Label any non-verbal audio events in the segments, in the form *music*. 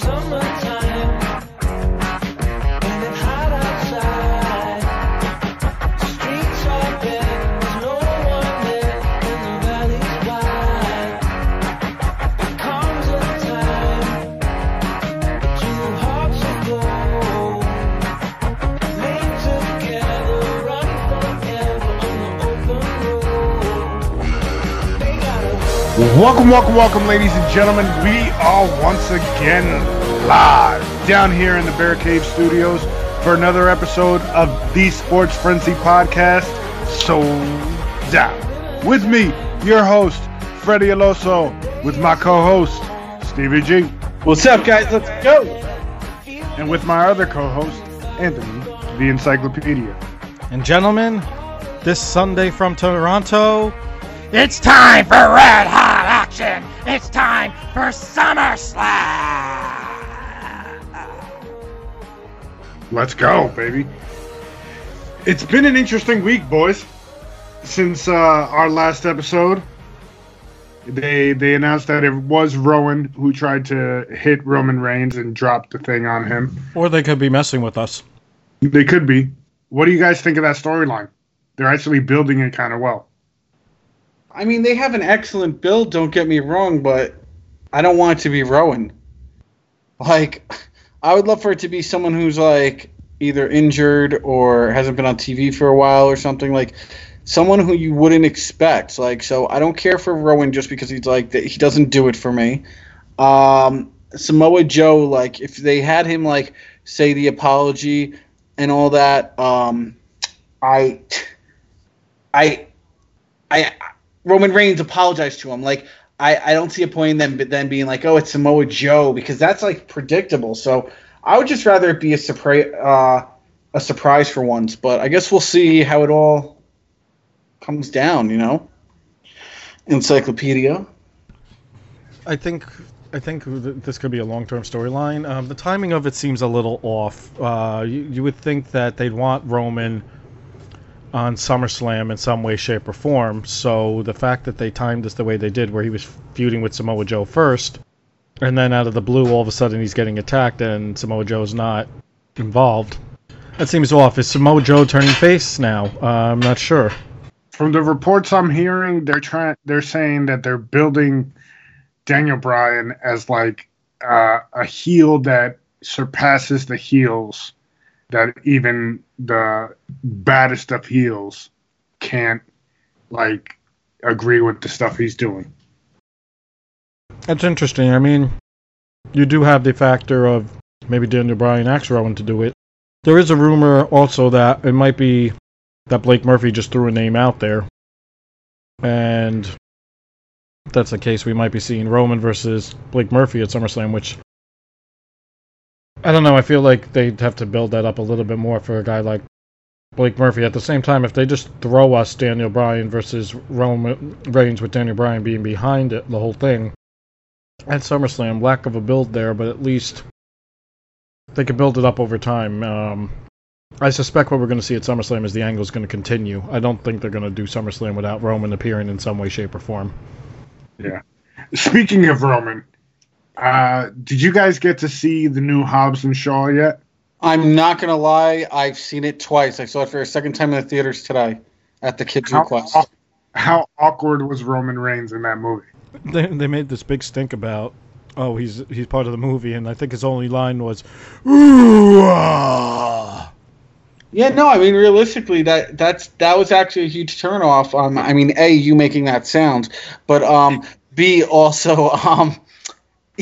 Summertime, Welcome, welcome, welcome, ladies and gentlemen. We are once again live down here in the Bear Cave Studios for another episode of the Sports Frenzy Podcast. So down with me, your host Freddy El Oso, with my co-host Stevie G, What's up, guys? Let's go. and with my other co-host Anthony, the Encyclopedia. And gentlemen, this Sunday from Toronto, it's time for red hot action. It's time for SummerSlam. Let's go, baby. It's been an interesting week, boys. Since uh, our last episode, they they announced that it was Rowan who tried to hit Roman Reigns and dropped the thing on him. Or they could be messing with us. They could be. What do you guys think of that storyline? They're actually building it kind of well. I mean, they have an excellent build. Don't get me wrong, but I don't want it to be Rowan. Like, *laughs* I would love for it to be someone who's like either injured or hasn't been on TV for a while or something like someone who you wouldn't expect. Like, so I don't care for Rowan just because he's like. He doesn't do it for me. Um, Samoa Joe, like, if they had him like say the apology and all that, um, I, I, I, Roman Reigns apologized to him. Like, I, I don't see a point in them but then being like, oh, it's Samoa Joe because that's like predictable. So I would just rather it be a surprise, uh, a surprise for once. But I guess we'll see how it all comes down. You know, encyclopedia. I think I think this could be a long-term storyline. Um, the timing of it seems a little off. Uh, you, you would think that they'd want Roman on SummerSlam in some way, shape, or form. So the fact that they timed this the way they did, where he was feuding with Samoa Joe first, and then out of the blue, all of a sudden he's getting attacked and Samoa Joe's not involved. That seems off. Is Samoa Joe turning face now? Uh, I'm not sure. From the reports I'm hearing, they're trying. They're saying that they're building Daniel Bryan as like uh, a heel that surpasses the heels that even the baddest of heels can't like agree with the stuff he's doing. That's interesting. I mean, you do have the factor of maybe Daniel Bryan asks Rowan to do it. There is a rumor also that it might be that Blake Murphy just threw a name out there. And if that's the case, we might be seeing Roman versus Blake Murphy at SummerSlam, which I don't know. I feel like they'd have to build that up a little bit more for a guy like Blake Murphy. At the same time, if they just throw us Daniel Bryan versus Roman Reigns with Daniel Bryan being behind it, the whole thing, at SummerSlam, lack of a build there, but at least they could build it up over time. Um, I suspect what we're going to see at SummerSlam is the angle is going to continue. I don't think they're going to do SummerSlam without Roman appearing in some way, shape, or form. Yeah. Speaking of Roman, uh, did you guys get to see the new Hobbs and Shaw yet? I'm not gonna lie. I've seen it twice. I saw it for a second time in the theaters today at the kids' How, request. au- how awkward was Roman Reigns in that movie? They, they made this big stink about, oh, he's he's part of the movie, and I think his only line was, "Ooh, ah." Yeah, no, I mean realistically that that's that was actually a huge turnoff. Um I mean A, you making that sound, but um B also *laughs* um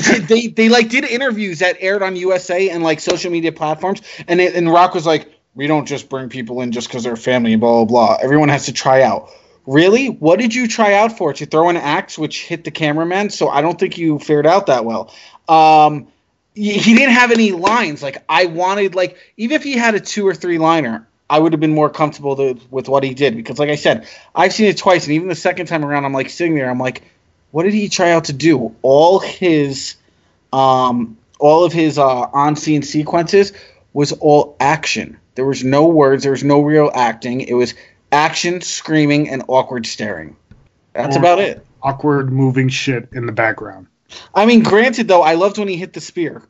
they they like did interviews that aired on USA and like social media platforms and it, and Rock was like, We don't just bring people in just because they're family blah blah blah. Everyone has to try out. Really? What did you try out for? To throw an axe which hit the cameraman? So I don't think you fared out that well. Um he he didn't have any lines. Like I wanted, like even if he had a two or three liner, I would have been more comfortable to, with what he did because, like I said, I've seen it twice, and even the second time around, I'm like sitting there, I'm like, what did he try out to do? All his, um, all of his uh, on-scene sequences was all action. There was no words. There was no real acting. It was action, screaming, and awkward staring. That's Or- about it. Awkward moving shit in the background. I mean, granted though, I loved when he hit the spear.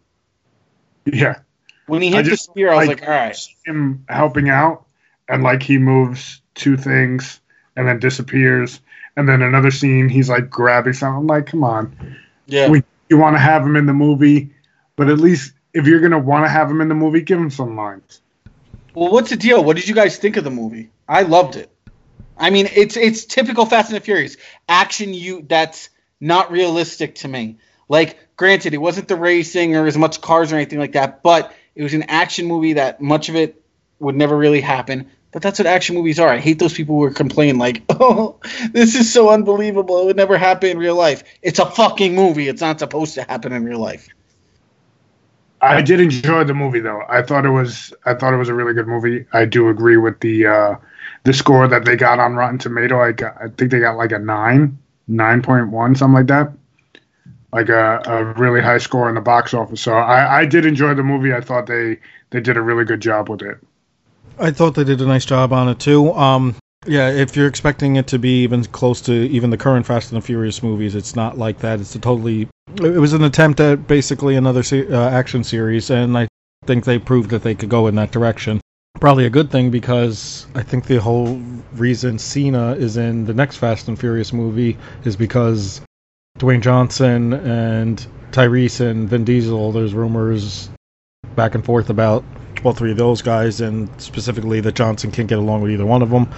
Yeah. When he hit the spear, I was like- like, all right. Him helping out and like he moves two things and then disappears. And then another scene, he's like grabbing something. I'm like, come on. Yeah. We- You want to have him in the movie, but at least if you're going to want to have him in the movie, give him some lines. Well, what's the deal? What did you guys think of the movie? I loved it. I mean, it's it's typical Fast and the Furious action. You that's not realistic to me. Like, granted, it wasn't the racing or as much cars or anything like that, but it was an action movie that much of it would never really happen. But that's what action movies are. I hate those people who are complaining like, *laughs* "Oh, this is so unbelievable. It would never happen in real life." It's a fucking movie. It's not supposed to happen in real life. I did enjoy the movie though. I thought it was I thought it was a really good movie. I do agree with the uh, the score that they got on Rotten Tomato. I got I think they got like a nine, nine point one, something like that. Like a, a really high score in the box office. So I, I did enjoy the movie. I thought they they did a really good job with it. I thought they did a nice job on it too. Um, yeah, if you're expecting it to be even close to even the current Fast and the Furious movies, it's not like that. It's a totally. It was an attempt at basically another se- uh, action series, and I think they proved that they could go in that direction. Probably a good thing because I think the whole reason Cena is in the next Fast and Furious movie is because Dwayne Johnson and Tyrese and Vin Diesel. There's rumors back and forth about all three of those guys, and specifically that Johnson can't get along with either one of them.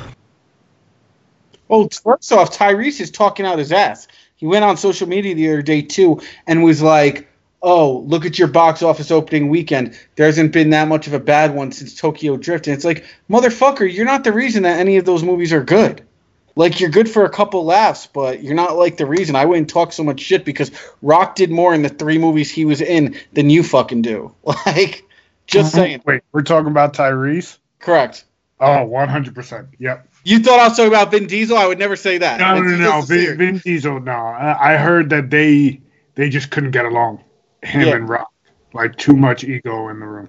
Well, first off, Tyrese is talking out his ass. He went on social media the other day too and was like, "Oh, look at your box office opening weekend. There hasn't been that much of a bad one since Tokyo Drift." And it's like, motherfucker, you're not the reason that any of those movies are good. Like you're good for a couple laughs, but you're not like the reason. I wouldn't talk so much shit because Rock did more in the three movies he was in than you fucking do. *laughs* Like, just saying. Wait, we're talking about Tyrese? Correct. Oh, 100%. Yep. You thought I was talking about Vin Diesel? I would never say that. No, Vin no, Diesel's no. Vin. Vin Diesel, no. I I heard that they they just couldn't get along. Him Yeah. and Rock. Like, too much ego in the room.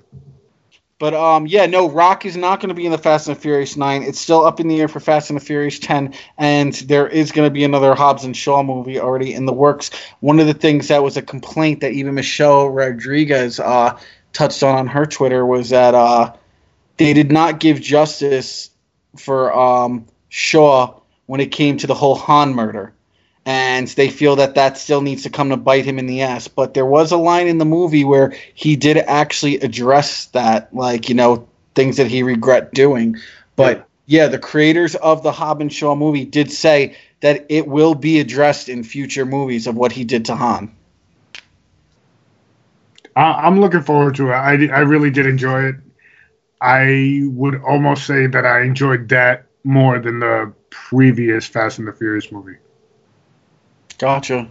But um, yeah, no, Rock is not going to be in the Fast and the Furious Nine. It's still up in the air for Fast and the Furious Ten, and there is going to be another Hobbs and Shaw movie already in the works. One of the things that was a complaint that even Michelle Rodriguez uh, touched on on her Twitter was that uh, they did not give justice for um, Shaw when it came to the whole Han murder. And they feel that that still needs to come to bite him in the ass. But there was a line in the movie where he did actually address that, like, you know, things that he regret doing. But yeah, the creators of the Hobbs and Shaw movie did say that it will be addressed in future movies of what he did to Han. I, I'm looking forward to it. I, I really did enjoy it. I would almost say that I enjoyed that more than the previous Fast and the Furious movie. Gotcha.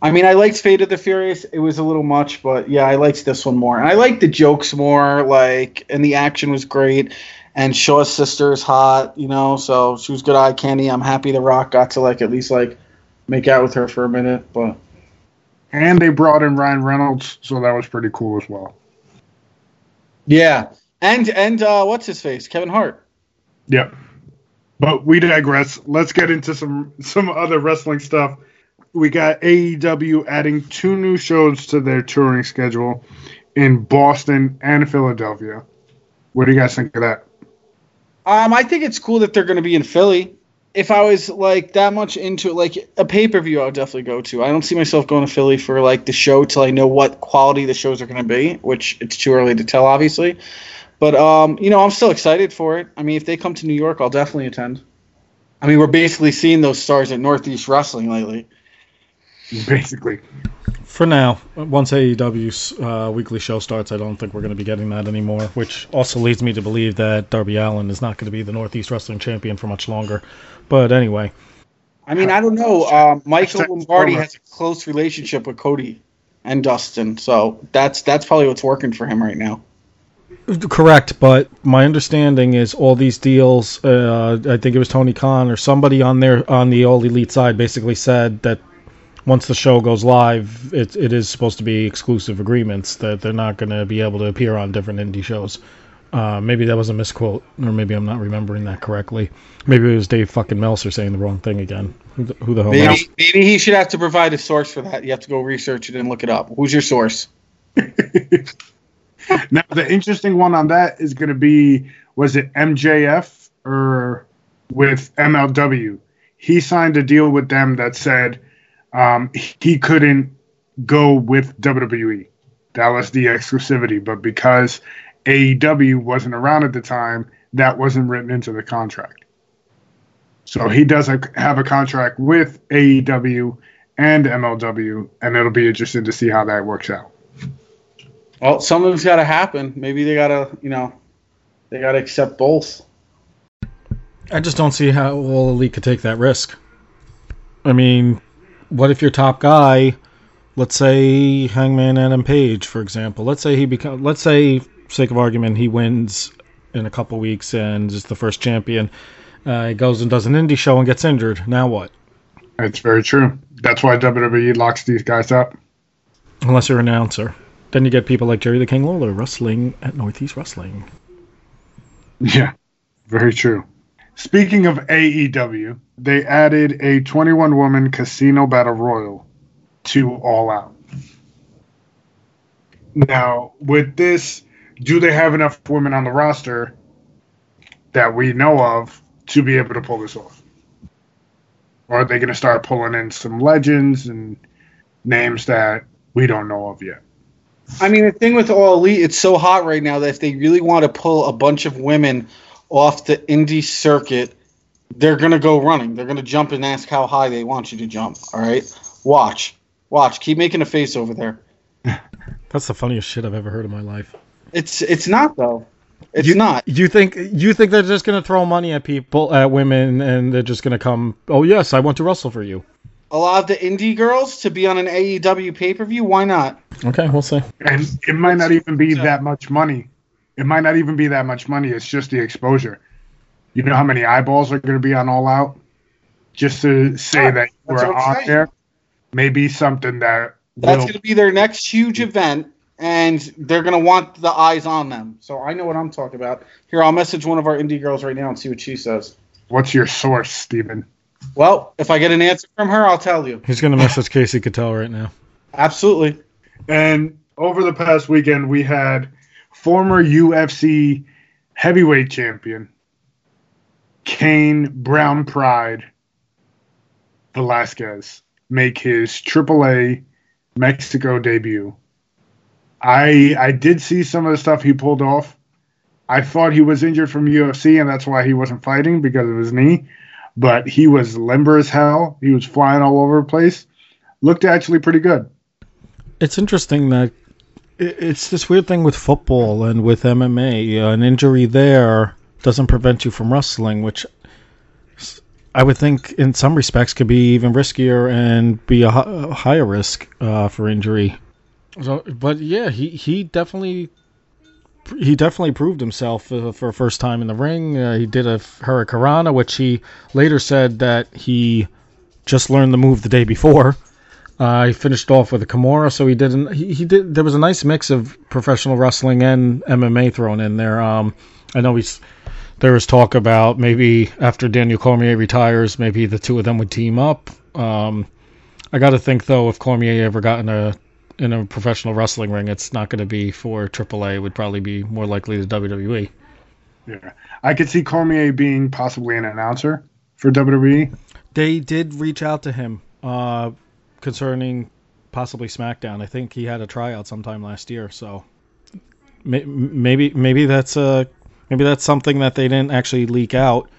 I mean, I liked Fate of the Furious. It was a little much, but yeah, I liked this one more. And I liked the jokes more, like, and the action was great. And Shaw's sister is hot, you know, so she was good eye candy. I'm happy The Rock got to, like, at least, like, make out with her for a minute, but. And they brought in Ryan Reynolds, so that was pretty cool as well. Yeah. And, and, uh, what's his face? Kevin Hart. Yep. But we digress. Let's get into some some other wrestling stuff. We got AEW adding two new shows to their touring schedule in Boston and Philadelphia. What do you guys think of that? Um, I think it's cool that they're going to be in Philly. If I was like that much into like a pay per view, I would definitely go to. I don't see myself going to Philly for like the show till I know what quality the shows are going to be, which it's too early to tell, obviously. But um, you know, I'm still excited for it. I mean, if they come to New York, I'll definitely attend. I mean, we're basically seeing those stars at Northeast Wrestling lately. Basically. For now, once AEW's uh, weekly show starts, I don't think we're going to be getting that anymore, which also leads me to believe that Darby Allin is not going to be the Northeast Wrestling Champion for much longer. But anyway, I mean, I don't know. Um, Michael Lombardi has a close relationship with Cody and Dustin, so that's that's probably what's working for him right now. Correct, but my understanding is all these deals. Uh, I think it was Tony Khan or somebody on there on the All Elite side basically said that once the show goes live, it, it is supposed to be exclusive agreements that they're not going to be able to appear on different indie shows. Uh, maybe that was a misquote, or maybe I'm not remembering that correctly. Maybe it was Dave fucking Meltzer saying the wrong thing again. Who the, who the hell knows? Maybe, maybe he should have to provide a source for that. You have to go research it and look it up. Who's your source? *laughs* now the interesting one on that is going to be was it MJF or with MLW? He signed a deal with them that said um, he couldn't go with WWE. That was the exclusivity, but because AEW wasn't around at the time, that wasn't written into the contract. So he does ha- have a contract with AEW and MLW, and it'll be interesting to see how that works out. Well, something's got to happen. Maybe they got to, you know, they got to accept both. I just don't see how All Elite could take that risk. I mean, what if your top guy, let's say Hangman Adam Page, for example, let's say he become, let's say, sake of argument, he wins in a couple weeks and is the first champion. Uh, he goes and does an indie show and gets injured. Now what? It's very true. That's why WWE locks these guys up. Unless you're an announcer. Then you get people like Jerry the King Lawler wrestling at Northeast Wrestling. Yeah, very true. Speaking of AEW, they added a 21 woman casino battle royal to All Out. Now, with this, do they have enough women on the roster that we know of to be able to pull this off? Or are they going to start pulling in some legends and names that we don't know of yet? I mean, the thing with All Elite, it's so hot right now that if they really want to pull a bunch of women off the indie circuit, they're going to go running. They're going to jump and ask how high they want you to jump. All right? Watch. Watch. Keep making a face over there. *laughs* That's the funniest shit I've ever heard in my life. It's it's not though. It's you, not. You think you think they're just gonna throw money at people, at women, and they're just gonna come? Oh yes, I want to wrestle for you. Allow the indie girls to be on an AEW pay per view. Why not? Okay, we'll see. And it might not even be that much money. It might not even be that much money. It's just the exposure. You know how many eyeballs are going to be on All Out? Just to say Yeah, that you that's were on saying. there, maybe something that That's going to be their next huge event, and they're going to want the eyes on them. So I know what I'm talking about. Here, I'll message one of our indie girls right now and see what she says. What's your source, Stephen? Well, if I get an answer from her, I'll tell you. He's gonna message Casey Cattell right now. Absolutely. And over the past weekend, we had former UFC heavyweight champion Cain Brown Pride Velasquez make his AAA Mexico debut. I I did see some of the stuff he pulled off. I thought he was injured from UFC, and that's why he wasn't fighting because of his knee. But he was limber as hell. He was flying all over the place. Looked actually pretty good. It's interesting that it's this weird thing with football and with MMA. Uh, an injury there doesn't prevent you from wrestling, which I would think, in some respects, could be even riskier and be a, a higher risk uh, for injury. So, but yeah, he he definitely he definitely proved himself for a first time in the ring. Uh, he did a Hurricanrana, which he later said that he just learned the move the day before. Uh, he finished off with a Kimura, so he didn't. He, he did. There was a nice mix of professional wrestling and MMA thrown in there. Um, I know he's. There was talk about maybe after Daniel Cormier retires, maybe the two of them would team up. Um, I got to think though, if Cormier ever got in a in a professional wrestling ring, it's not going to be for AAA. It would probably be more likely the. WWE. Yeah, I could see Cormier being possibly an announcer for. WWE. They did reach out to him uh, concerning possibly SmackDown. I think he had a tryout sometime last year, so maybe maybe that's uh maybe that's something that they didn't actually leak out.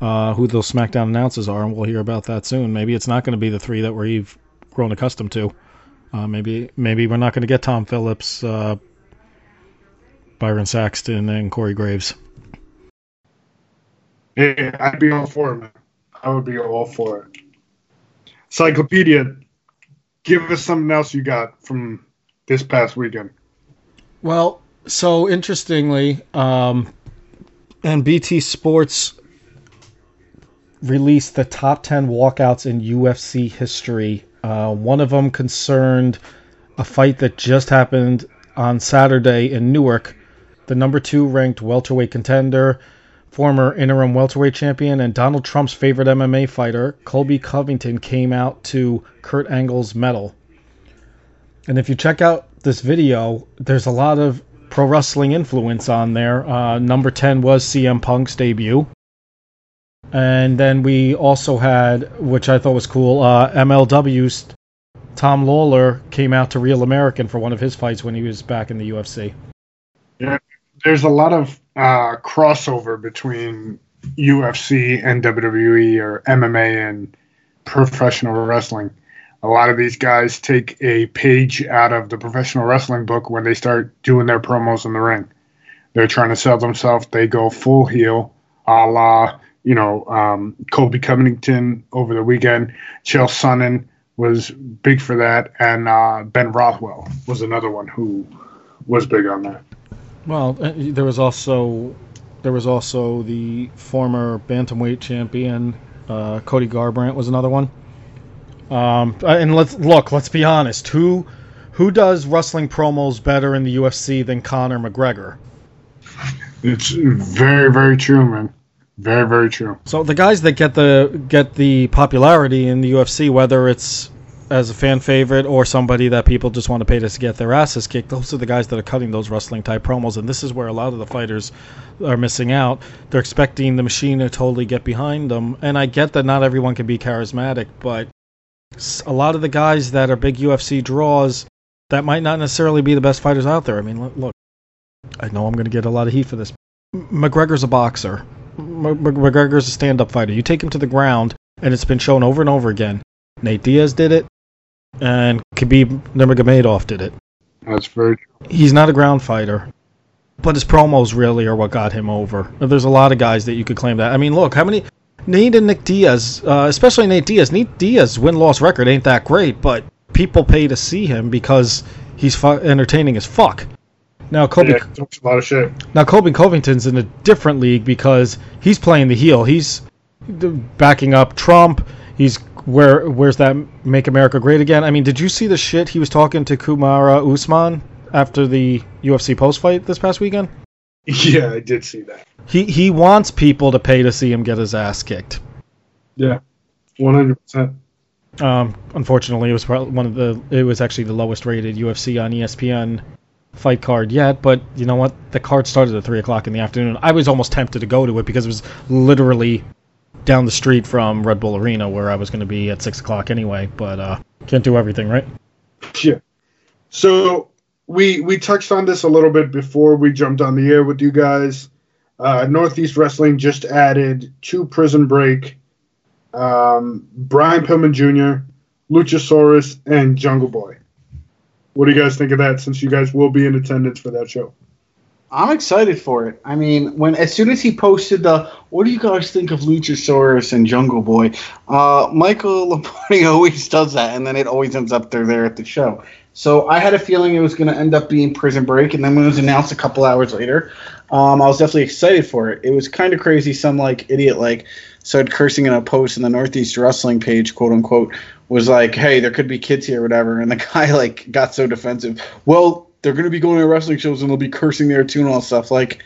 Uh, who those SmackDown announcers are, and we'll hear about that soon. Maybe it's not going to be the three that we've grown accustomed to. Uh, maybe maybe we're not going to get Tom Phillips, uh, Byron Saxton, and Corey Graves. Yeah, I'd be all for it. I would be all for it. Cyclopedia, give us something else you got from this past weekend. Well, so interestingly, um, and BT Sports released the top 10 walkouts in UFC history. Uh, one of them concerned a fight that just happened on Saturday in Newark. The number two ranked welterweight contender, former interim welterweight champion, and Donald Trump's favorite MMA fighter, Colby Covington, came out to Kurt Angle's medal. And if you check out this video, there's a lot of pro wrestling influence on there. Uh, number 10 was CM Punk's debut. And then we also had, which I thought was cool, uh, MLW's Tom Lawlor came out to Real American for one of his fights when he was back in the UFC. Yeah, There's a lot of uh, crossover between UFC and WWE or MMA and professional wrestling. A lot of these guys take a page out of the professional wrestling book when they start doing their promos in the ring. They're trying to sell themselves. They go full heel, a la you know um, Colby Covington over the weekend. Chael Sonnen was big for that, and uh, Ben Rothwell was another one who was big on that. Well, uh, there was also there was also the former bantamweight champion uh, Cody Garbrandt was another one. Um, and let's look. Let's be honest. Who who does wrestling promos better in the UFC than Conor McGregor? It's very, very true, man. Very, very true. So the guys that get the get the popularity in the UFC, whether it's as a fan favorite or somebody that people just want to pay to get their asses kicked, those are the guys that are cutting those wrestling type promos, and this is where a lot of the fighters are missing out. They're expecting the machine to totally get behind them, and I get that not everyone can be charismatic, but a lot of the guys that are big UFC draws that might not necessarily be the best fighters out there. I mean, look, I know I'm going to get a lot of heat for this. McGregor's a boxer. McGregor's a stand-up fighter. You take him to the ground, and it's been shown over and over again. Nate Diaz did it, and Khabib Nurmagomedov did it. That's very true. He's not a ground fighter, but his promos really are what got him over. There's a lot of guys that you could claim that. I mean, look, how many Nate and Nick Diaz, uh, especially Nate Diaz. Nate Diaz win-loss record ain't that great, but people pay to see him because he's fu- entertaining as fuck. Now Colby Yeah, talks a lot of shit. now Colby Covington's in a different league because he's playing the heel. He's backing up Trump. He's where where's that Make America Great Again? I mean, did you see the shit he was talking to Kamaru Usman after the UFC post fight this past weekend? *laughs* Yeah, I did see that. He he wants people to pay to see him get his ass kicked. Yeah, one hundred percent. Um, unfortunately, it was one of the it was actually the lowest rated UFC on ESPN fight card yet. But you know what? The card started at three o'clock in the afternoon. I was almost tempted to go to it because it was literally down the street from Red Bull Arena where I was going to be at six o'clock anyway. But uh, can't do everything, right? Yeah. So we we touched on this a little bit before we jumped on the air with you guys. Uh, Northeast Wrestling just added to Prison Break, um, Brian Pillman Jr., Luchasaurus, and Jungle Boy. What do you guys think of that? Since you guys will be in attendance for that show. I'm excited for it. I mean, when as soon as he posted the, what do you guys think of Luchasaurus and Jungle Boy? Uh, Michael Lombardi *laughs* always does that, and then it always ends up there there at the show. So I had a feeling it was going to end up being Prison Break, and then when it was announced a couple hours later, um, I was definitely excited for it. It was kind of crazy. Some like idiot like started cursing in a post in the Northeast Wrestling page, quote unquote, was like, "Hey, there could be kids here, whatever," and the *laughs* guy like got so defensive. Well, they're going to be going to wrestling shows and they'll be cursing there too and stuff. Like,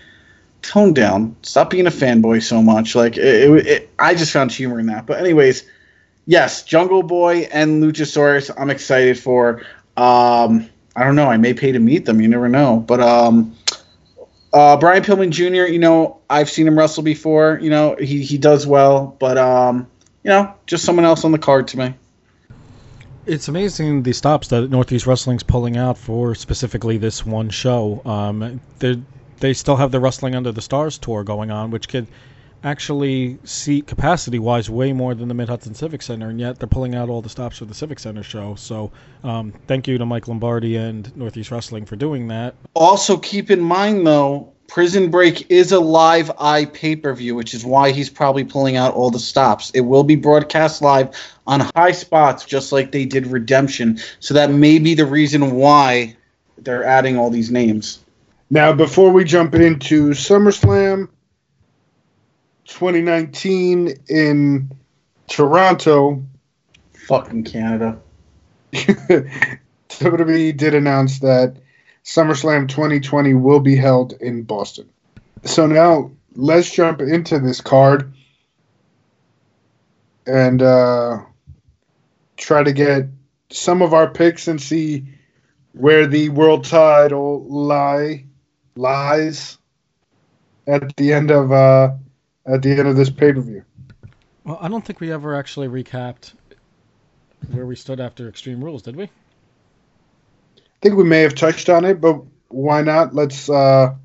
tone down. Stop being a fanboy so much. Like, it, it, it, I just found humor in that. But anyways, yes, Jungle Boy and Luchasaurus, I'm excited for. Um, I don't know. I may pay to meet them. You never know. But um, uh, Brian Pillman Jr. You know, I've seen him wrestle before. You know, he he does well. But um, you know, just someone else on the card to me. It's amazing the stops that Northeast Wrestling's pulling out for specifically this one show. Um, they they still have the Wrestling Under the Stars tour going on, which could actually seat capacity wise way more than the Mid Hudson Civic Center, and yet they're pulling out all the stops for the Civic Center show. So um, thank you to Mike Lombardi and Northeast Wrestling for doing that. Also, keep in mind though, Prison Break is a live eye pay per view, which is why he's probably pulling out all the stops. It will be broadcast live on Highspots, just like they did Redemption. So that may be the reason why they're adding all these names. Now, before we jump into SummerSlam 2019 in Toronto, Fucking Canada. *laughs* WWE did announce that SummerSlam 2020 will be held in Boston. So now let's jump into this card and uh, try to get some of our picks and see where the world title lie lies at the end of uh at the end of this pay per view. Well, I don't think we ever actually recapped where we stood after Extreme Rules, did we? Think we may have touched on it, but why not? Let's uh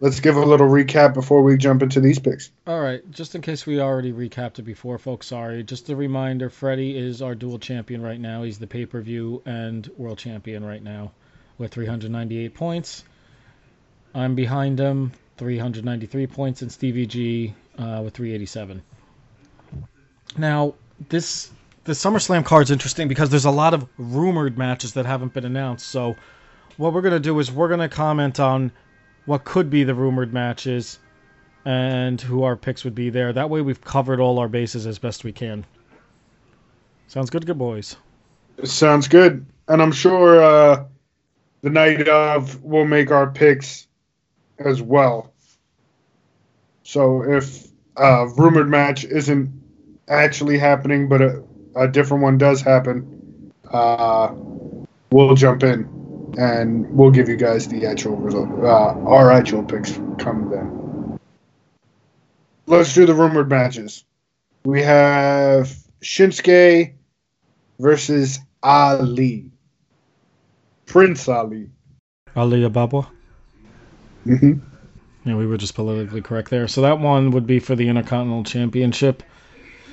let's give a little recap before we jump into these picks. All right, just in case we already recapped it before, folks, sorry. Just a reminder Freddy is our dual champion right now. He's the pay per view and world champion right now with 398 points. I'm behind him, 393 points, and Stevie G uh, with 387. Now, this the SummerSlam card's interesting because there's a lot of rumored matches that haven't been announced. So, what we're gonna do is we're gonna comment on what could be the rumored matches and who our picks would be there. That way, we've covered all our bases as best we can. Sounds good, good boys. Sounds good. And I'm sure uh the night of we'll make our picks as well. So if a rumored match isn't actually happening, but a different one does happen, uh, we'll jump in and we'll give you guys the actual result, uh, our actual picks come then. Let's do the rumored matches. We have Shinsuke versus Ali. Prince Ali. Ali Ababa. hmm Yeah, we were just politically correct there. So that one would be for the Intercontinental Championship.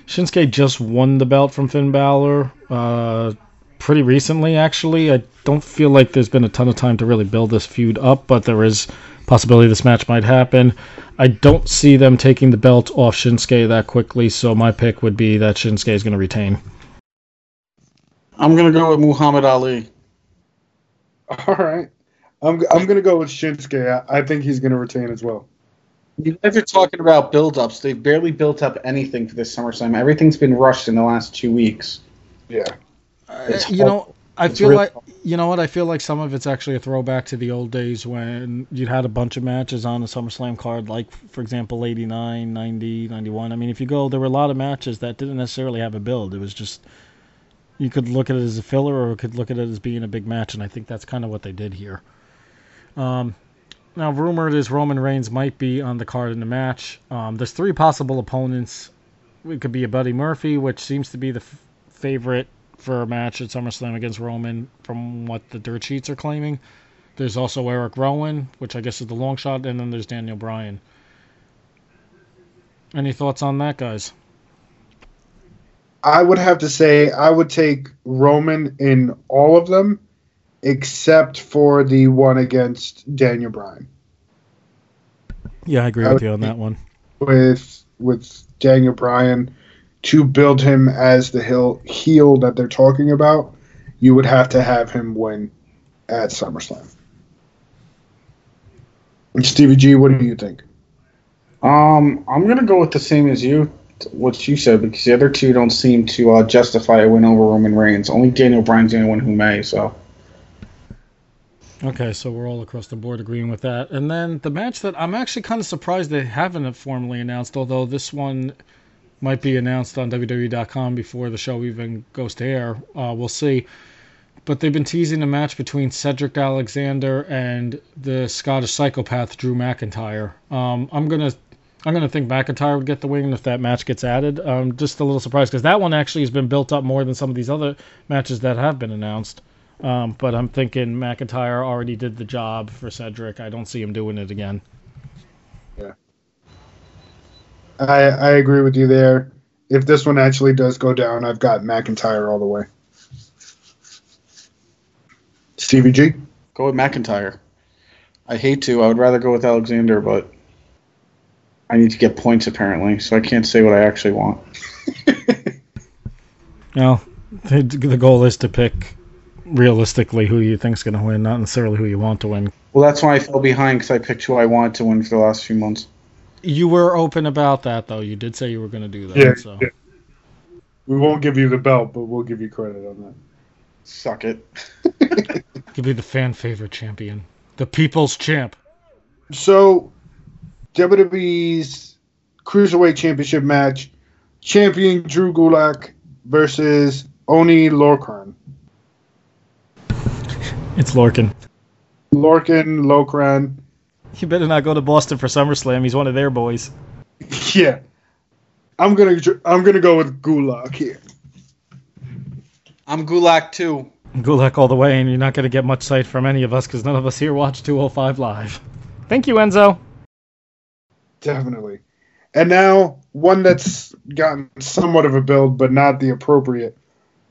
Shinsuke just won the belt from Finn Balor uh, pretty recently, actually. I don't feel like there's been a ton of time to really build this feud up, but there is possibility this match might happen. I don't see them taking the belt off Shinsuke that quickly, so my pick would be that Shinsuke is going to retain. I'm gonna go with Muhammad Ali. *laughs* All right. I'm, I'm going to go with Shinsuke. I, I think he's going to retain as well. You guys are talking about build-ups. They've barely built up anything for this SummerSlam. Everything's been rushed in the last two weeks. Yeah. It's you know, I It's feel real- like you know what I feel like some of it's actually a throwback to the old days when you had a bunch of matches on the SummerSlam card, like for example 89, 90, 91. I mean, if you go, there were a lot of matches that didn't necessarily have a build. It was just you could look at it as a filler or could look at it as being a big match, and I think that's kind of what they did here. Um, now, rumored is Roman Reigns might be on the card in the match. Um, there's three possible opponents. It could be a Buddy Murphy, which seems to be the f- favorite for a match at SummerSlam against Roman, from what the dirt sheets are claiming. There's also Eric Rowan, which I guess is the long shot, and then there's Daniel Bryan. Any thoughts on that, guys? I would have to say I would take Roman in all of them except for the one against Daniel Bryan. Yeah, I agree I with you on that one. With with Daniel Bryan to build him as the heel, heel that they're talking about, you would have to have him win at SummerSlam. And Stevie G, what do you think? Um, I'm gonna go with the same as you, what you said, because the other two don't seem to uh, justify a win over Roman Reigns. Only Daniel Bryan's the only one who may. So Okay, so we're all across the board agreeing with that. And then the match that I'm actually kind of surprised they haven't formally announced, although this one might be announced on WWE.com before the show even goes to air. Uh, we'll see. But they've been teasing a match between Cedric Alexander and the Scottish psychopath Drew McIntyre. Um, I'm gonna. I'm gonna think McIntyre would get the win if that match gets added. I'm just a little surprised because that one actually has been built up more than some of these other matches that have been announced. Um, but I'm thinking McIntyre already did the job for Cedric. I don't see him doing it again. Yeah. I, I agree with you there. If this one actually does go down, I've got McIntyre all the way. Stevie G? go with McIntyre. I hate to. I would rather go with Alexander, but I need to get points apparently, so I can't say what I actually want. *laughs* Now, the, the goal is to pick realistically who you think's going to win, not necessarily who you want to win. Well, that's why I fell behind because I picked who I wanted to win for the last few months. You were open about that, though. You did say you were going to do that. Yeah, so. yeah. We won't give you the belt, but we'll give you credit on that. Suck it. *laughs* Give you the fan favorite champion, the people's champ. So, WWE's Cruiserweight Championship match, champion Drew Gulak versus Oni Lorcan. It's Lorkin. Lorkin, Locran. You better not go to Boston for SummerSlam. He's one of their boys. *laughs* Yeah. I'm gonna I'm gonna go with Gulak here. I'm Gulak too. Gulak all the way, and you're not going to get much sight from any of us because none of us here watch 205 live. Thank you, Enzo. Definitely. And now one that's gotten somewhat of a build, but not the appropriate.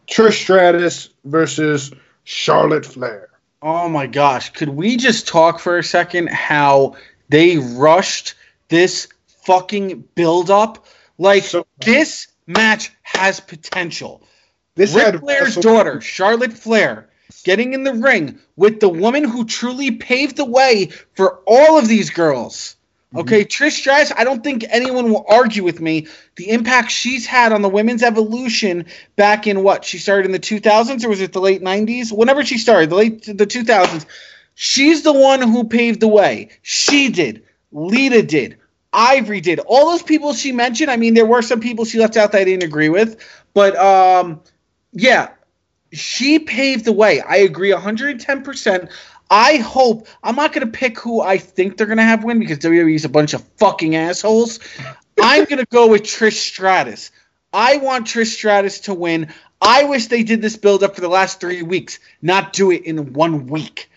Trish Stratus versus Charlotte Flair. Oh my gosh. Could we just talk for a second how they rushed this fucking build up? Like So- this match has potential. This Ric had Flair's daughter, Charlotte Flair, getting in the ring with the woman who truly paved the way for all of these girls. Okay, Trish Stratus, I don't think anyone will argue with me. The impact she's had on the women's evolution back in what? She started in the 2000s or was it the late 90s? Whenever she started, the late the 2000s. She's the one who paved the way. She did. Lita did. Ivory did. All those people she mentioned, I mean, there were some people she left out that I didn't agree with, but um, yeah, she paved the way. I agree 110%. I hope I'm not going to pick who I think they're going to have win because WWE's a bunch of fucking assholes. *laughs* I'm going to go with Trish Stratus. I want Trish Stratus to win. I wish they did this build up for the last 3 weeks, not do it in 1 week.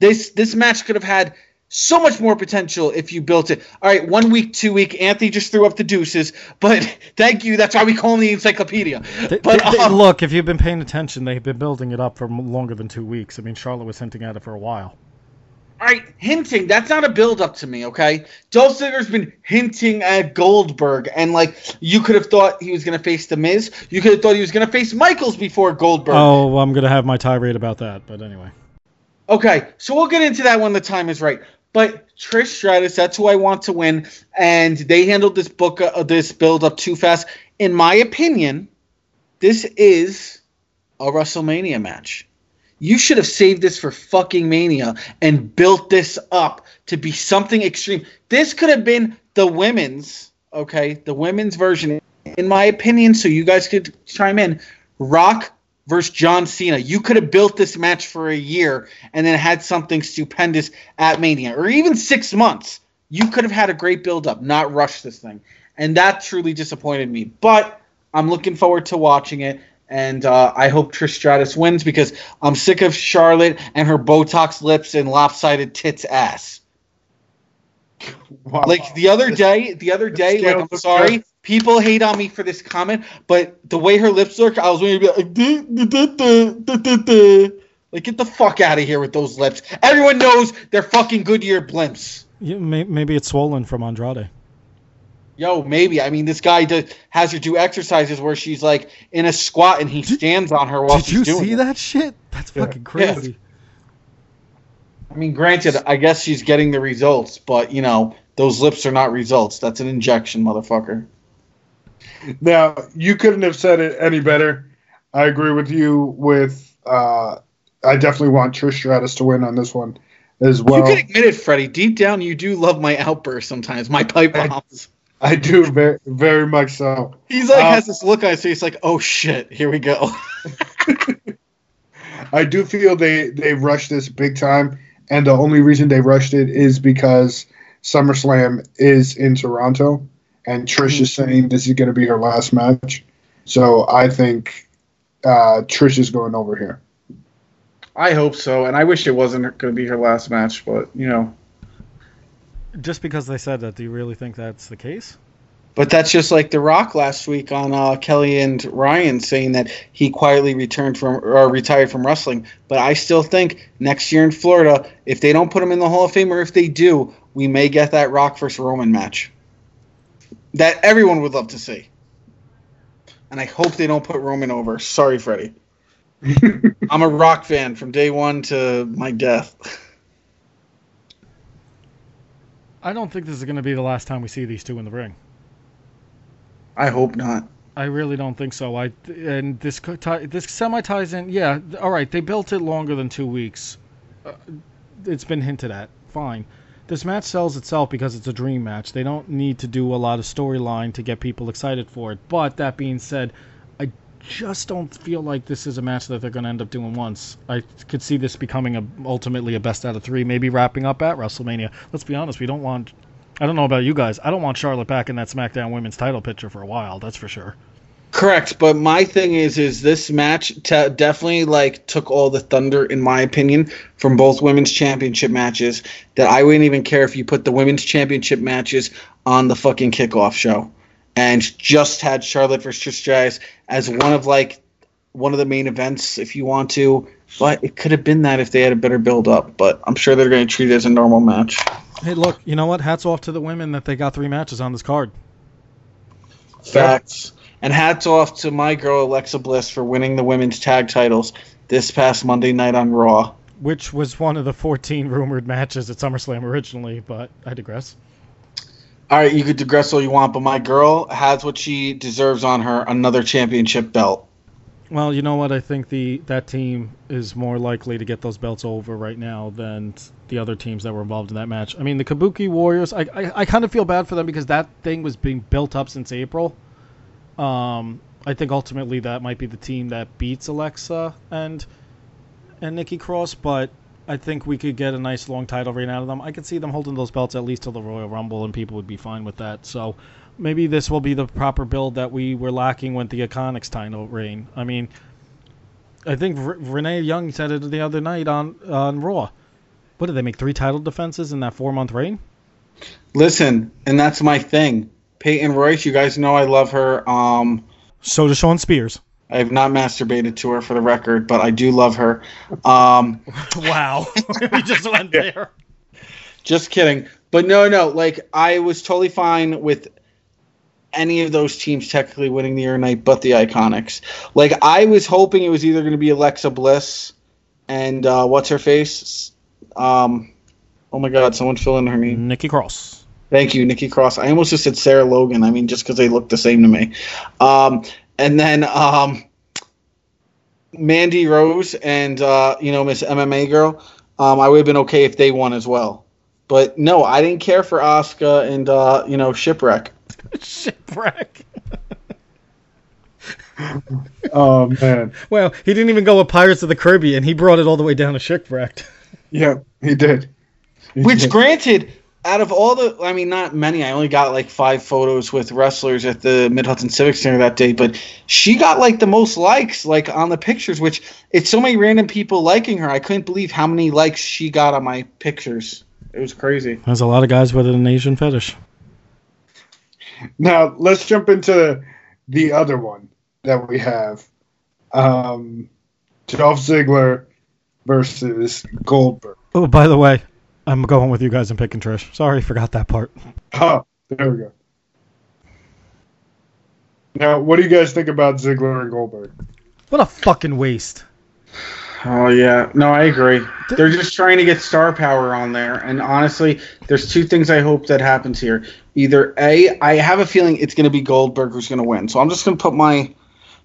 This this match could have had so much more potential if you built it. All right, one week, two week. Anthony just threw up the deuces, but *laughs* thank you. That's why we call him the encyclopedia. They- But they- they- um, look, if you've been paying attention, they've been building it up for longer than two weeks. I mean, Charlotte was hinting at it for a while. all right, hinting. That's not a build up to me. Okay, Dolph Ziggler's been hinting at Goldberg, and like you could have thought he was going to face the Miz. You could have thought he was going to face Michaels before Goldberg. Oh, I'm going to have my tirade about that, but anyway. Okay, so we'll get into that when the time is right. But Trish Stratus, that's who I want to win, and they handled this book, uh, this build up too fast. In my opinion, this is a WrestleMania match. You should have saved this for fucking Mania and built this up to be something extreme. This could have been the women's, okay, the women's version, in my opinion. So you guys could chime in. Rock versus John Cena. You could have built this match for a year and then had something stupendous at Mania, or even six months. You could have had a great build up, not rush this thing. And that truly disappointed me. But I'm looking forward to watching it. And uh, I hope Trish Stratus wins because I'm sick of Charlotte and her Botox lips and lopsided tits ass. *laughs* Wow. Like the other day, the other day, like I'm sorry. People hate on me for this comment, but the way her lips look, I was going to be like, "Duh, duh, duh, duh, duh, duh, duh." like get the fuck out of here with those lips. Everyone knows they're fucking Goodyear blimps. You, may, maybe it's swollen from Andrade. Yo, maybe. I mean, this guy does, has her do exercises where she's like in a squat and he stands on her while Did she's you doing see it. that shit? That's Yeah. fucking crazy. I mean, granted, I guess she's getting the results, but you know, those lips are not results. That's an injection, motherfucker. Now, you couldn't have said it any better. I agree with you with uh I definitely want Trish Stratus to win on this one as well. you can admit it, Freddy. Deep down, you do love my outbursts sometimes, my pipe I- bombs. I do very very much so. He's like Um, has this look on his face, like, oh shit, here we go. *laughs* I do feel they they rushed this big time and the only reason they rushed it is because SummerSlam is in Toronto and Trish is saying this is going to be her last match. So I think uh, Trish is going over here. I hope so, and I wish it wasn't going to be her last match, but you know. Just because they said that, do you really think that's the case? But that's just like The Rock last week on uh, Kelly and Ryan saying that he quietly returned from or retired from wrestling. But I still think next year in Florida, if they don't put him in the Hall of Fame, or if they do, we may get that Rock versus Roman match that everyone would love to see. And I hope they don't put Roman over. Sorry, Freddy. *laughs* I'm a Rock fan from day one to my death. I don't think this is going to be the last time we see these two in the ring. I hope not. I really don't think so. I and this co- tie, this semi ties in. Yeah, all right. They built it longer than two weeks. Uh, it's been hinted at. Fine. This match sells itself because it's a dream match. They don't need to do a lot of storyline to get people excited for it. But that being said, I just don't feel like this is a match that they're going to end up doing once. I could see this becoming a ultimately a best out of three, maybe wrapping up at WrestleMania. Let's be honest, we don't want. I don't know about you guys. I don't want Charlotte back in that SmackDown Women's Title picture for a while. That's for sure. Correct, but my thing is, is this match te- definitely like took all the thunder, in my opinion, from both women's championship matches. That I wouldn't even care if you put the women's championship matches on the fucking kickoff show, and just had Charlotte versus Trish Stratus as one of like one of the main events, if you want to. But it could have been that if they had a better build up. But I'm sure they're going to treat it as a normal match. Hey, look, you know what? Hats off to the women that they got three matches on this card. Facts. And hats off to my girl Alexa Bliss for winning the women's tag titles this past Monday night on Raw. which was one of the 14 rumored matches at SummerSlam originally, but I digress. All right, you could digress all you want, but my girl has what she deserves on her another championship belt. Well, you know what? I think the that team is more likely to get those belts over right now than the other teams that were involved in that match. I mean, the Kabuki Warriors. I I, I kind of feel bad for them because that thing was being built up since April. Um, I think ultimately that might be the team that beats Alexa and and Nikki Cross, but I think we could get a nice long title reign out of them. I could see them holding those belts at least till the Royal Rumble, and people would be fine with that. So maybe this will be the proper build that we were lacking with the Iconics title reign. I mean, I think R- Renee Young said it the other night on on Raw. What did they make three title defenses in that four month reign? Listen, and that's my thing. Peyton Royce, you guys know I love her. Um, So does Shawn Spears. I have not masturbated to her for the record, but I do love her. Um, *laughs* Wow, *laughs* we just went there. Just kidding. But no, no, like I was totally fine with any of those teams technically winning the air night but the Iconics. Like I was hoping it was either going to be Alexa Bliss and uh, what's her face? Um, oh my God, someone fill in her name. Nikki Cross. Thank you, Nikki Cross. I almost just said Sarah Logan. I mean, just because they look the same to me. Um, and then um, Mandy Rose and uh, you know Miss MMA girl. Um, I would have been okay if they won as well. But no, I didn't care for Oscar and uh, you know Shipwreck. *laughs* Shipwreck. *laughs* Oh man, Well, he didn't even go with Pirates of the Caribbean. He brought it all the way down to Shipwrecked. yeah, he did. He Which, did. granted, out of all the, I mean, not many. I only got like five photos with wrestlers at the Mid Hudson Civic Center that day, but she got like the most likes, like on the pictures. Which it's so many random people liking her. I couldn't believe how many likes she got on my pictures. It was crazy. There's a lot of guys with an Asian fetish. Now let's jump into the other one that we have. Um, Dolph Ziggler versus Goldberg. Oh, by the way, I'm going with you guys and picking Trish. Sorry, forgot that part. Oh, there we go. Now, what do you guys think about Ziggler and Goldberg? What a fucking waste. Oh yeah, no, I agree. They're just trying to get star power on there, and honestly, there's two things I hope that happens here. Either a, I have a feeling it's going to be Goldberg who's going to win, so I'm just going to put my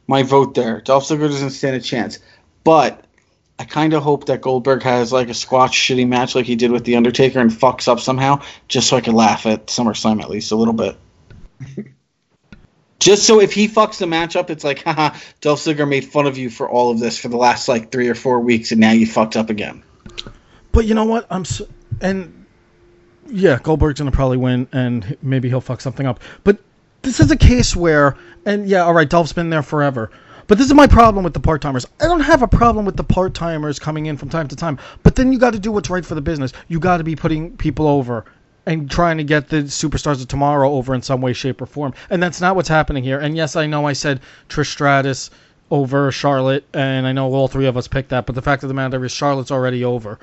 my vote there. Dolph Ziggler doesn't stand a chance, but I kind of hope that Goldberg has like a squash shitty match like he did with the Undertaker and fucks up somehow, just so I can laugh at SummerSlam at least a little bit. *laughs* Just so if he fucks the match up, it's like, haha, Dolph Ziggler made fun of you for all of this for the last like three or four weeks, and now you fucked up again. But you know what? I'm so, and yeah, Goldberg's gonna probably win, and maybe he'll fuck something up. But this is a case where, and yeah, all right, Dolph's been there forever. But this is my problem with the part timers. I don't have a problem with the part timers coming in from time to time. But then you got to do what's right for the business. You got to be putting people over and trying to get the superstars of tomorrow over in some way, shape, or form. And that's not what's happening here. And yes, I know I said Trish Stratus over Charlotte, and I know all three of us picked that. But the fact of the matter is, Charlotte's already over.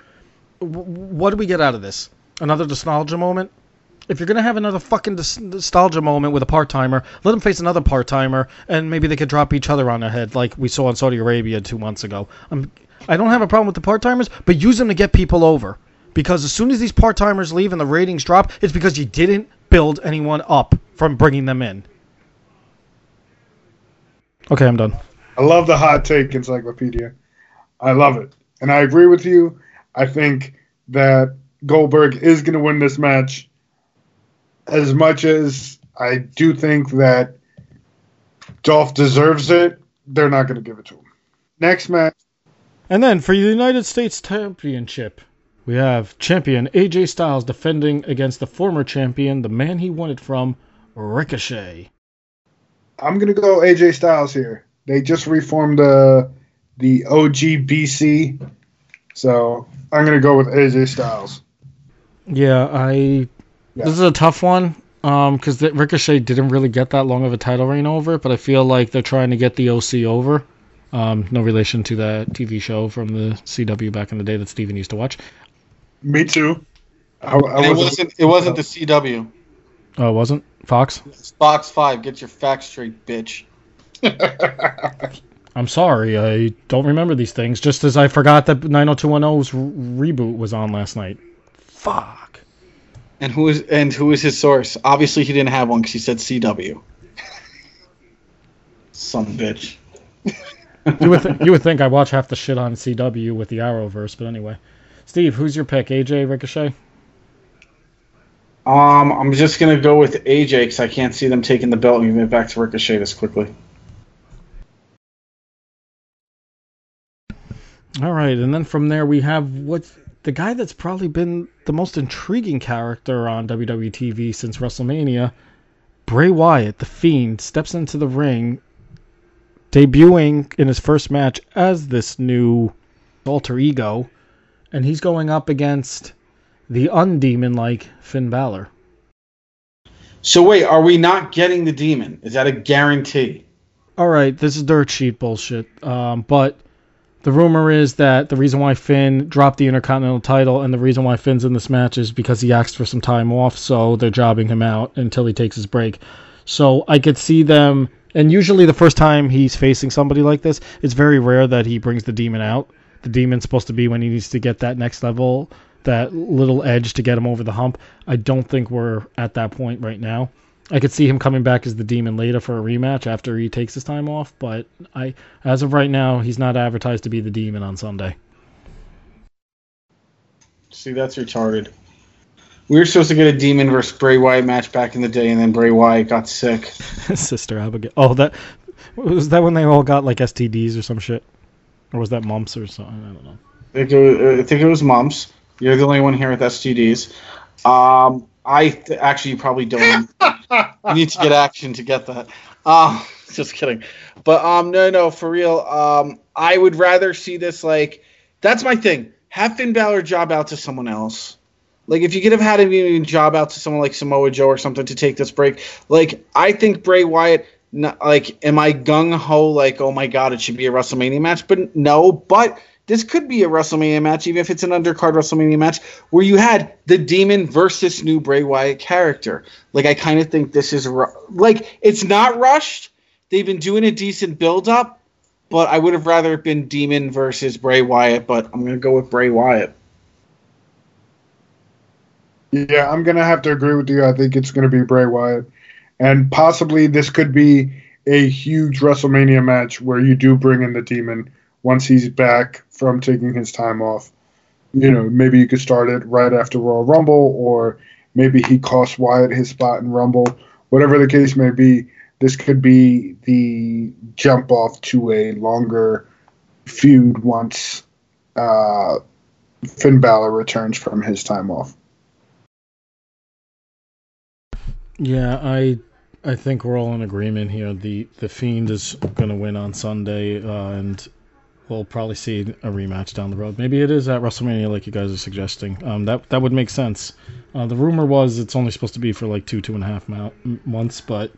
W- what do we get out of this? Another nostalgia moment? If you're gonna have another fucking nostalgia moment with a part timer, let them face another part timer, and maybe they could drop each other on their head like we saw in Saudi Arabia two months ago. I'm, I don't have a problem with the part timers, but use them to get people over. Because as soon as these part timers leave and the ratings drop, it's because you didn't build anyone up from bringing them in. Okay, I'm done. I love the hot take encyclopedia. I love it. And I agree with you. I think that Goldberg is going to win this match as much as I do think that Dolph deserves it. they're not going to give it to him. Next match, And then for the United States Championship, we have champion AJ Styles defending against the former champion, the man he won it from, Ricochet. I'm going to go AJ Styles here. They just reformed uh, the the OGBC, so I'm going to go with AJ Styles. Yeah, I. Yeah. This is a tough one. Um, because Ricochet didn't really get that long of a title reign over it, but I feel like they're trying to get the OC over. Um, no relation to that TV show from the CW back in the day that Steven used to watch. Me too. I, I it wasn't- wasn't. It wasn't the CW. Oh, it wasn't Fox. It's Fox Five. Get your facts straight, bitch. *laughs* I'm sorry, I don't remember these things. Just as I forgot that 90210's re- reboot was on last night. Fuck. And who is and who is his source? Obviously, he didn't have one because he said CW. Some bitch. You would th- you would think I watch half the shit on CW with the Arrowverse, but anyway. Steve, who's your pick? AJ Ricochet? Um, I'm just gonna go with AJ because I can't see them taking the belt and giving it back to Ricochet this quickly. All right, and then from there we have what's the guy that's probably been the most intriguing character on WWE TV since WrestleMania. Bray Wyatt, the Fiend, steps into the ring, debuting in his first match as this new alter ego, and he's going up against the undemon-like Finn Balor. So wait, are we not getting the demon? Is that a guarantee? All right, this is dirt sheet bullshit. Um, but the rumor is that the reason why Finn dropped the Intercontinental title and the reason why Finn's in this match is because he asked for some time off, so they're jobbing him out until he takes his break. So I could see them, and usually the first time he's facing somebody like this, it's very rare that he brings the demon out. The demon's supposed to be when he needs to get that next level, that little edge to get him over the hump. I don't think we're at that point right now. I could see him coming back as the demon later for a rematch after he takes his time off, but I as of right now, he's not advertised to be the demon on Sunday. See, that's retarded. We were supposed to get a demon versus Bray Wyatt match back in the day, and then Bray Wyatt got sick. *laughs* Sister Abigail. Oh, that was that when they all got like STDs or some shit, or was that mumps or something? I don't know. I think it, I think it was mumps. You're the only one here with STDs. Um, I th- actually probably don't. you need to get *laughs* action to get that. Uh, just kidding. But um, no, no, for real. Um, I would rather see this like that's my thing. Have Finn Balor job out to someone else. Like if you could have had him even job out to someone like Samoa Joe or something to take this break. Like I think Bray Wyatt. Not, like, am I gung ho? Like, oh my god, it should be a WrestleMania match? But no. But this could be a WrestleMania match, even if it's an undercard WrestleMania match, where you had the Demon versus new Bray Wyatt character. Like, I kind of think this is ru- like it's not rushed. They've been doing a decent build up, but I would have rather it been Demon versus Bray Wyatt. But I'm gonna go with Bray Wyatt. Yeah, I'm gonna have to agree with you. I think it's gonna be Bray Wyatt, and possibly this could be a huge WrestleMania match where you do bring in the Demon once he's back from taking his time off. You know, maybe you could start it right after Royal Rumble, or maybe he costs Wyatt his spot in Rumble. Whatever the case may be, this could be the jump off to a longer feud once uh, Finn Balor returns from his time off. Yeah, I I think we're all in agreement here. The the Fiend is going to win on Sunday, uh, and we'll probably see a rematch down the road. Maybe it is at WrestleMania, like you guys are suggesting. Um, that that would make sense. Uh, the rumor was it's only supposed to be for like two two and a half mou- m- months, but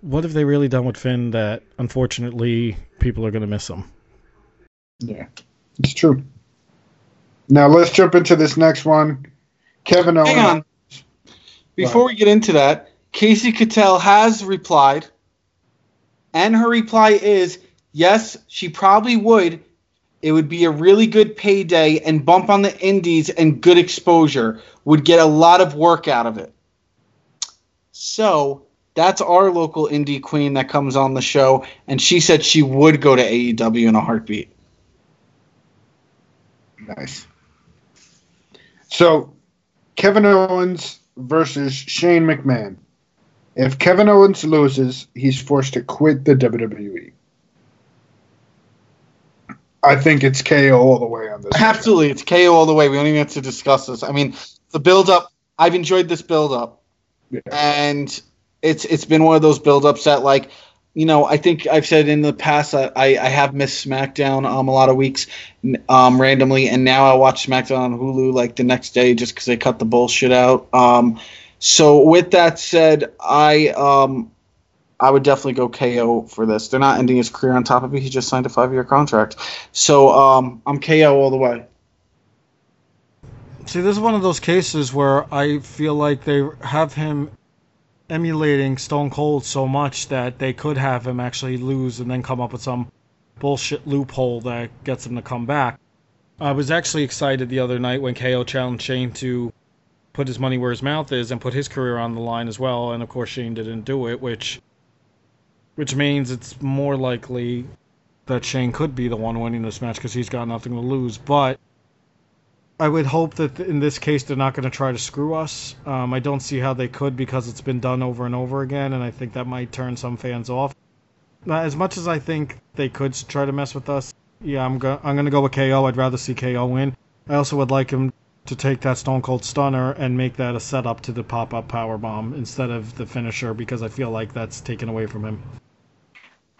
what have they really done with Finn that unfortunately people are going to miss him? Yeah, it's true. Now let's jump into this next one. Kevin Owens. Hang on. Before we get into that, Casey Cattell has replied, and her reply is yes, she probably would. It would be a really good payday and bump on the indies and good exposure. Would get a lot of work out of it. So that's our local indie queen that comes on the show, and she said she would go to AEW in a heartbeat. Nice. So, Kevin Owens versus Shane McMahon. If Kevin Owens loses, he's forced to quit the WWE. I think it's KO all the way on this. Absolutely, it's KO all the way. We don't even have to discuss this. I mean, the build up. I've enjoyed this build up, Yeah. and it's it's been one of those build ups that like. You know, I think I've said in the past I, I, I have missed SmackDown um a lot of weeks um randomly, and now I watch SmackDown on Hulu like the next day just because they cut the bullshit out. Um, so with that said, I um I would definitely go KO for this. They're not ending his career on top of it. He just signed a five year contract, so um I'm KO all the way. See, this is one of those cases where I feel like they have him emulating Stone Cold so much that they could have him actually lose and then come up with some bullshit loophole that gets him to come back. I was actually excited the other night when KO challenged Shane to put his money where his mouth is and put his career on the line as well, and of course Shane didn't do it, which which means it's more likely that Shane could be the one winning this match because he's got nothing to lose. But I would hope that in this case they're not going to try to screw us. Um, I don't see how they could because it's been done over and over again, and I think that might turn some fans off. Uh, As much as I think they could try to mess with us, yeah, I'm go- I'm going to go with KO. I'd rather see KO win. I also would like him to take that Stone Cold Stunner and make that a setup to the pop up power bomb instead of the finisher because I feel like that's taken away from him.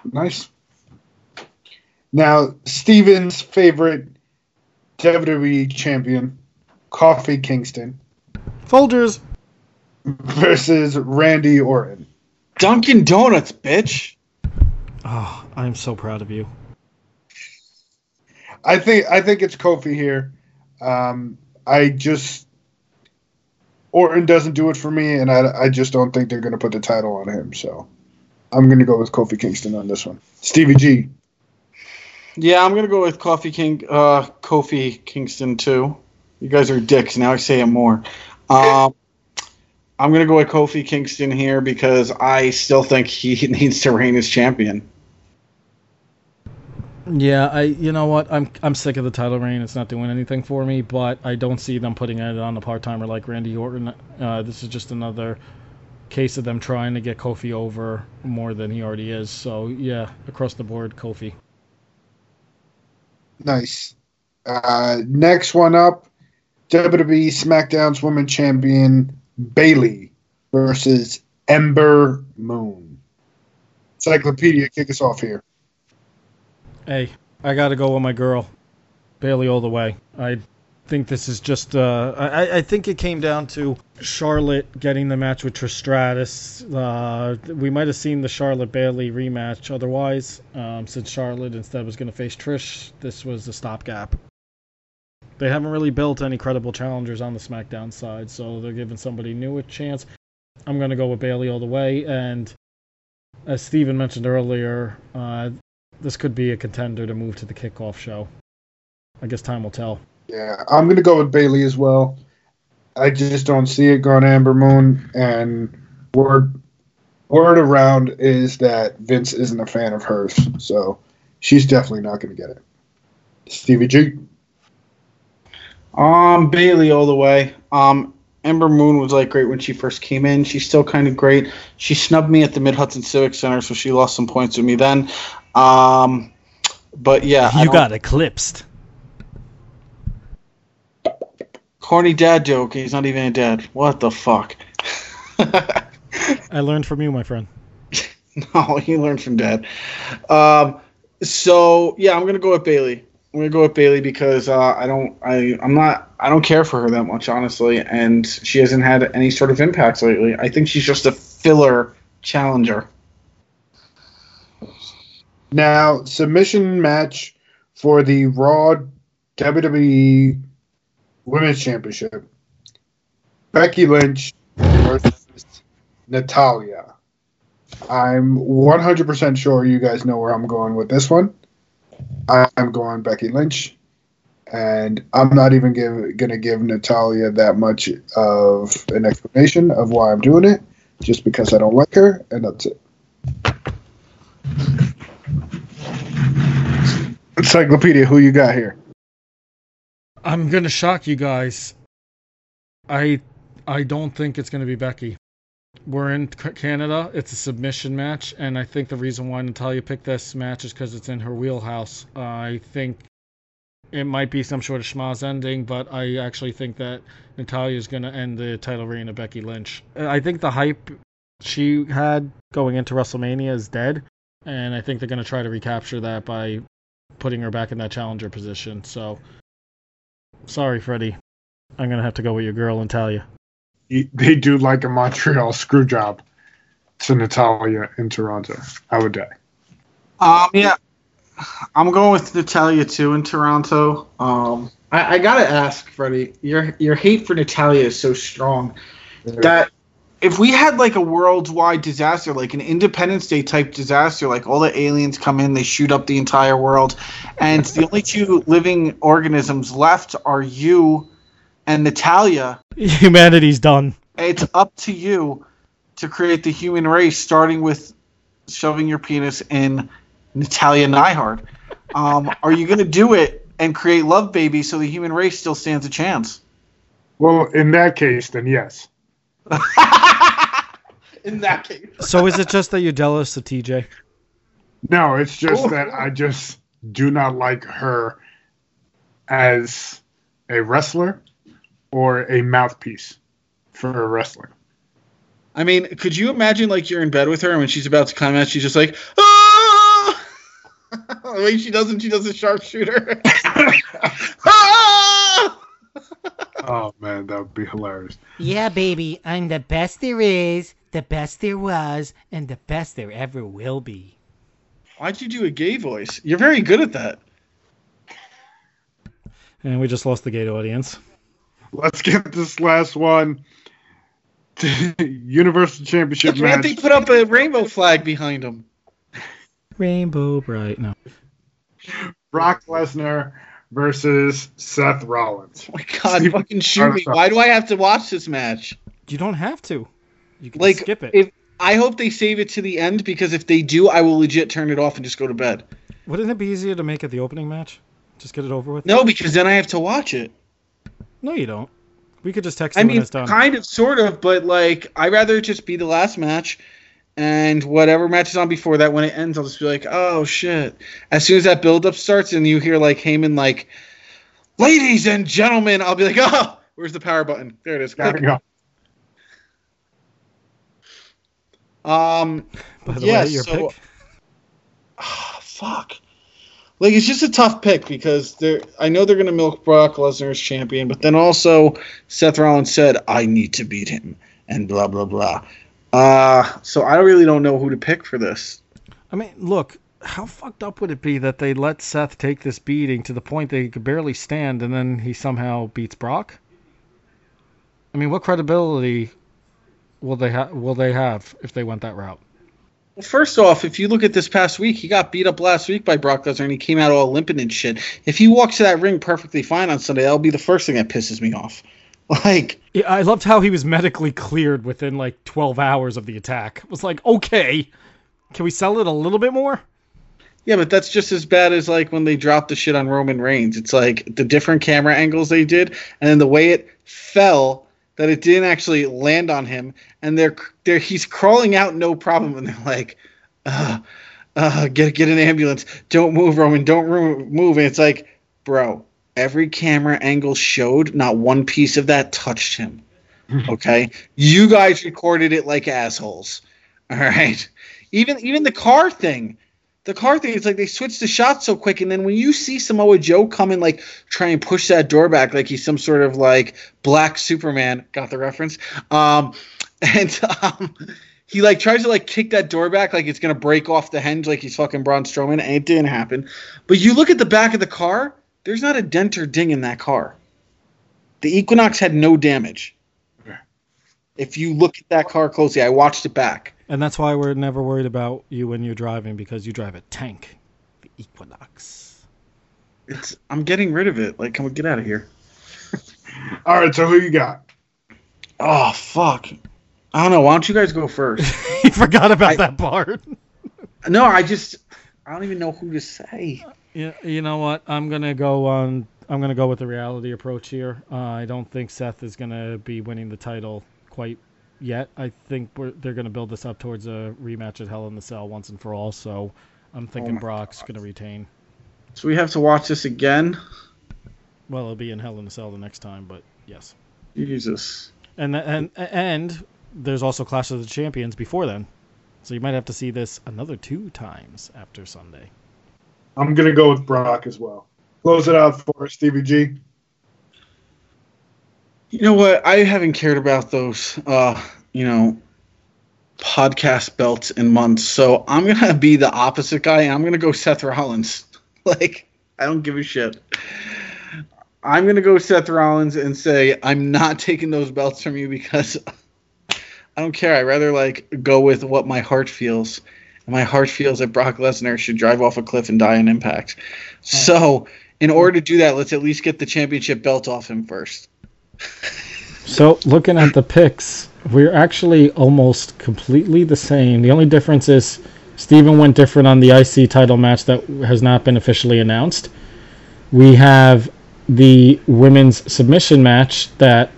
Nice. Now, Steven's favorite WWE champion, Coffee Kingston, Folgers. versus Randy Orton. Dunkin' Donuts, bitch. Oh, I'm so proud of you. I think I think it's Kofi here. Um, I just Orton doesn't do it for me, and I, I just don't think they're going to put the title on him. So I'm going to go with Kofi Kingston on this one. Stevie G. Yeah, I'm gonna go with Kofi King, uh, Kofi Kingston too. You guys are dicks. Now I say it more. Um, I'm gonna go with Kofi Kingston here because I still think he *laughs* needs to reign as champion. Yeah, I you know what? I'm I'm sick of the title reign. It's not doing anything for me, but I don't see them putting it on a part timer like Randy Orton. Uh, this is just another case of them trying to get Kofi over more than he already is. So yeah, across the board, Kofi. Nice. Uh, next one up, WWE SmackDown's Women Champion Bayley versus Ember Moon. Encyclopedia, kick us off here. Hey, I gotta go with my girl, Bayley, all the way. I think this is just. Uh, I I think it came down to Charlotte getting the match with Trish Stratus. Uh, we might have seen the Charlotte Bayley rematch otherwise, um, since Charlotte instead was going to face Trish. This was a stopgap. They haven't really built any credible challengers on the SmackDown side, so they're giving somebody new a chance. I'm going to go with Bayley all the way, and as Steven mentioned earlier, uh, this could be a contender to move to the kickoff show. I guess time will tell. Yeah, I'm going to go with Bayley as well. I just don't see it going Ember Moon, and word word around is that Vince isn't a fan of hers, so she's definitely not going to get it. Stevie G. Um, Bayley all the way. Um, Ember Moon was like great when she first came in. She's still kind of great. She snubbed me at the Mid Hudson Civic Center, so she lost some points with me then. Um, but yeah, I don't- eclipsed. Corny dad joke. He's not even a dad. What the fuck? *laughs* I learned from you, my friend. *laughs* No, he learned from dad. Um, so yeah, I'm gonna go with Bayley. I'm gonna go with Bayley because uh, I don't, I, I'm not, I don't care for her that much, honestly, and she hasn't had any sort of impacts lately. I think she's just a filler challenger. Now, submission match for the Raw WWE Women's Championship. Becky Lynch versus Natalya. I'm 100% sure you guys know where I'm going with this one. I'm going Becky Lynch. And I'm not even gonna give Natalya that much of an explanation of why I'm doing it, just because I don't like her, and that's it. Encyclopedia, who you got here? I'm gonna shock you guys. I I don't think it's gonna be Becky. We're in Canada. It's a submission match, and I think the reason why Natalya picked this match is because it's in her wheelhouse. I think it might be some sort of schmoz ending, but I actually think that Natalya is going to end the title reign of Becky Lynch. I think the hype she had going into WrestleMania is dead, and I think they're going to try to recapture that by putting her back in that challenger position. So, sorry, Freddy. I'm going to have to go with your girl, Natalya. They do like a Montreal *laughs* screw job to Natalya in Toronto. I would die. Um, yeah, I'm going with Natalya too in Toronto. Um, I, I gotta ask, Freddy, your your hate for Natalya is so strong that if we had like a worldwide disaster, like an Independence Day type disaster, like all the aliens come in, they shoot up the entire world, and the only two living organisms left are you and Natalya. *laughs* Humanity's done. It's up to you to create the human race, starting with shoving your penis in Natalya Neidhart. Um, are you going to do it and create love babies so the human race still stands a chance? Well, in that case, then yes. *laughs* in that case. So is it just that you're jealous of TJ? No, it's just Oh. that I just do not like her as a wrestler or a mouthpiece for a wrestler. I mean, could you imagine like you're in bed with her and when she's about to come out, she's just like, ah! *laughs* the way she does when she does a sharpshooter. *laughs* ah! Oh man, that would be hilarious. Yeah, baby, I'm the best there is, the best there was, and the best there ever will be. Why'd you do a gay voice? You're very good at that. And we just lost the gay audience. Let's get this last one. *laughs* Universal Championship Can't they put up a rainbow flag behind him? Rainbow Brite. No. Brock Lesnar versus Seth Rollins. Oh my god, Steve- fucking shoot me. Why do I have to watch this match? You don't have to. You can Like, skip it. if I hope they save it to the end because if they do, I will legit turn it off and just go to bed. Wouldn't it be easier to make it the opening match? Just get it over with? No, because then I have to watch it. No, you don't. We could just text you I when mean, it's done. kind of, sort of, but like, I'd rather it just be the last match, and whatever matches on before that, when it ends, I'll just be like, oh shit. As soon as that build up starts and you hear like Heyman like, ladies and gentlemen, I'll be like, *laughs* oh, where's the power button? There it is. There Click. we go. Um, By the yeah, way, your so- pick. ah, *sighs* fuck. Like it's just a tough pick because they're. I know they're gonna milk Brock Lesnar as champion, but then also Seth Rollins said I need to beat him and blah blah blah. Uh, so I really don't know who to pick for this. I mean, look, how fucked up would it be that they let Seth take this beating to the point that he could barely stand and then he somehow beats Brock? I mean, what credibility will they have will they have if they went that route? Well, first off, if you look at this past week, he got beat up last week by Brock Lesnar and he came out all limping and shit. If he walks to that ring perfectly fine on Sunday, that'll be the first thing that pisses me off. Like, Yeah, I loved how he was medically cleared within like 12 hours of the attack. It was like, okay, can we sell it a little bit more? Yeah, but that's just as bad as like when they dropped the shit on Roman Reigns. It's like the different camera angles they did, and then the way it fell that it didn't actually land on him, and they're they're he's crawling out no problem, and they're like, uh, uh, get get an ambulance, don't move, Roman, don't move, and it's like, bro, every camera angle showed not one piece of that touched him. *laughs* Okay, you guys recorded it like assholes. *laughs* All right, even even the car thing the car thing it's like they switched the shot so quick and then when you see Samoa Joe come and like try and push that door back like he's some sort of like black Superman, got the reference. Um *laughs* and um he like tries to like kick that door back like it's gonna break off the hinge like he's fucking Braun Strowman and it didn't happen. But you look at the back of the car, there's not a dent or ding in that car. The Equinox had no damage. If you look at that car closely, I watched it back. And that's why we're never worried about you when you're driving because you drive a tank, the Equinox. It's I'm getting rid of it. Like, come on, get out of here. *laughs* All right, so who you got? Oh fuck. I don't know. Why don't you guys go first? *laughs* you forgot about I- that part. no, I just I don't even know who to say. Yeah, you know what? I'm gonna go on. I'm gonna go with the reality approach here. Uh, I don't think Seth is gonna be winning the title quite yet. I think we're, they're gonna build this up towards a rematch at Hell in the Cell once and for all. So I'm thinking my Brock's gonna retain. So we have to watch this again. Well, it'll be in Hell in a Cell the next time, but yes. Jesus. And and and there's also Clash of the Champions before then, so you might have to see this another two times after Sunday. I'm gonna go with Brock as well. Close it out for Stevie G. You know what? I haven't cared about those, uh, you know, podcast belts in months. So I'm gonna *laughs* be the opposite guy. I'm gonna go Seth Rollins. *laughs* like I don't give a shit. I'm gonna go Seth Rollins and say I'm not taking those belts from you because *laughs* I don't care. I'd rather like go with what my heart feels. And my heart feels that Brock Lesnar should drive off a cliff and die in Impact. So in order to do that, let's at least get the championship belt off him first. So looking at the picks, we're actually almost completely the same. The only difference is Steven went different on the IC title match that has not been officially announced. We have the women's submission match that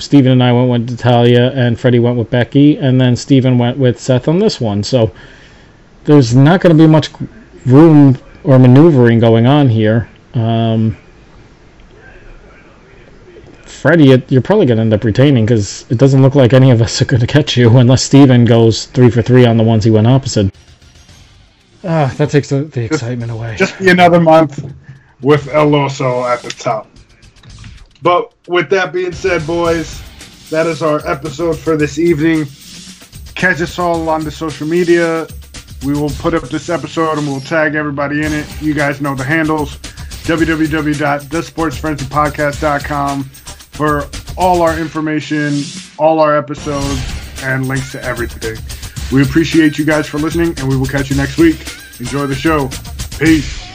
Steven and I went with Natalya and Freddy went with Becky, and then Steven went with Seth on this one. So there's not going to be much room or maneuvering going on here. Um, Freddy, you're probably going to end up retaining because it doesn't look like any of us are going to catch you unless Steven goes three for three on the ones he went opposite. Ah, that takes the, the excitement away. Just be another month with El Oso at the top. But with that being said, boys, that is our episode for this evening. Catch us all on the social media. We will put up this episode and we'll tag everybody in it. You guys know the handles www.thesportsfrenzypodcast.com for all our information, all our episodes, and links to everything. We appreciate you guys for listening, and we will catch you next week. Enjoy the show. Peace.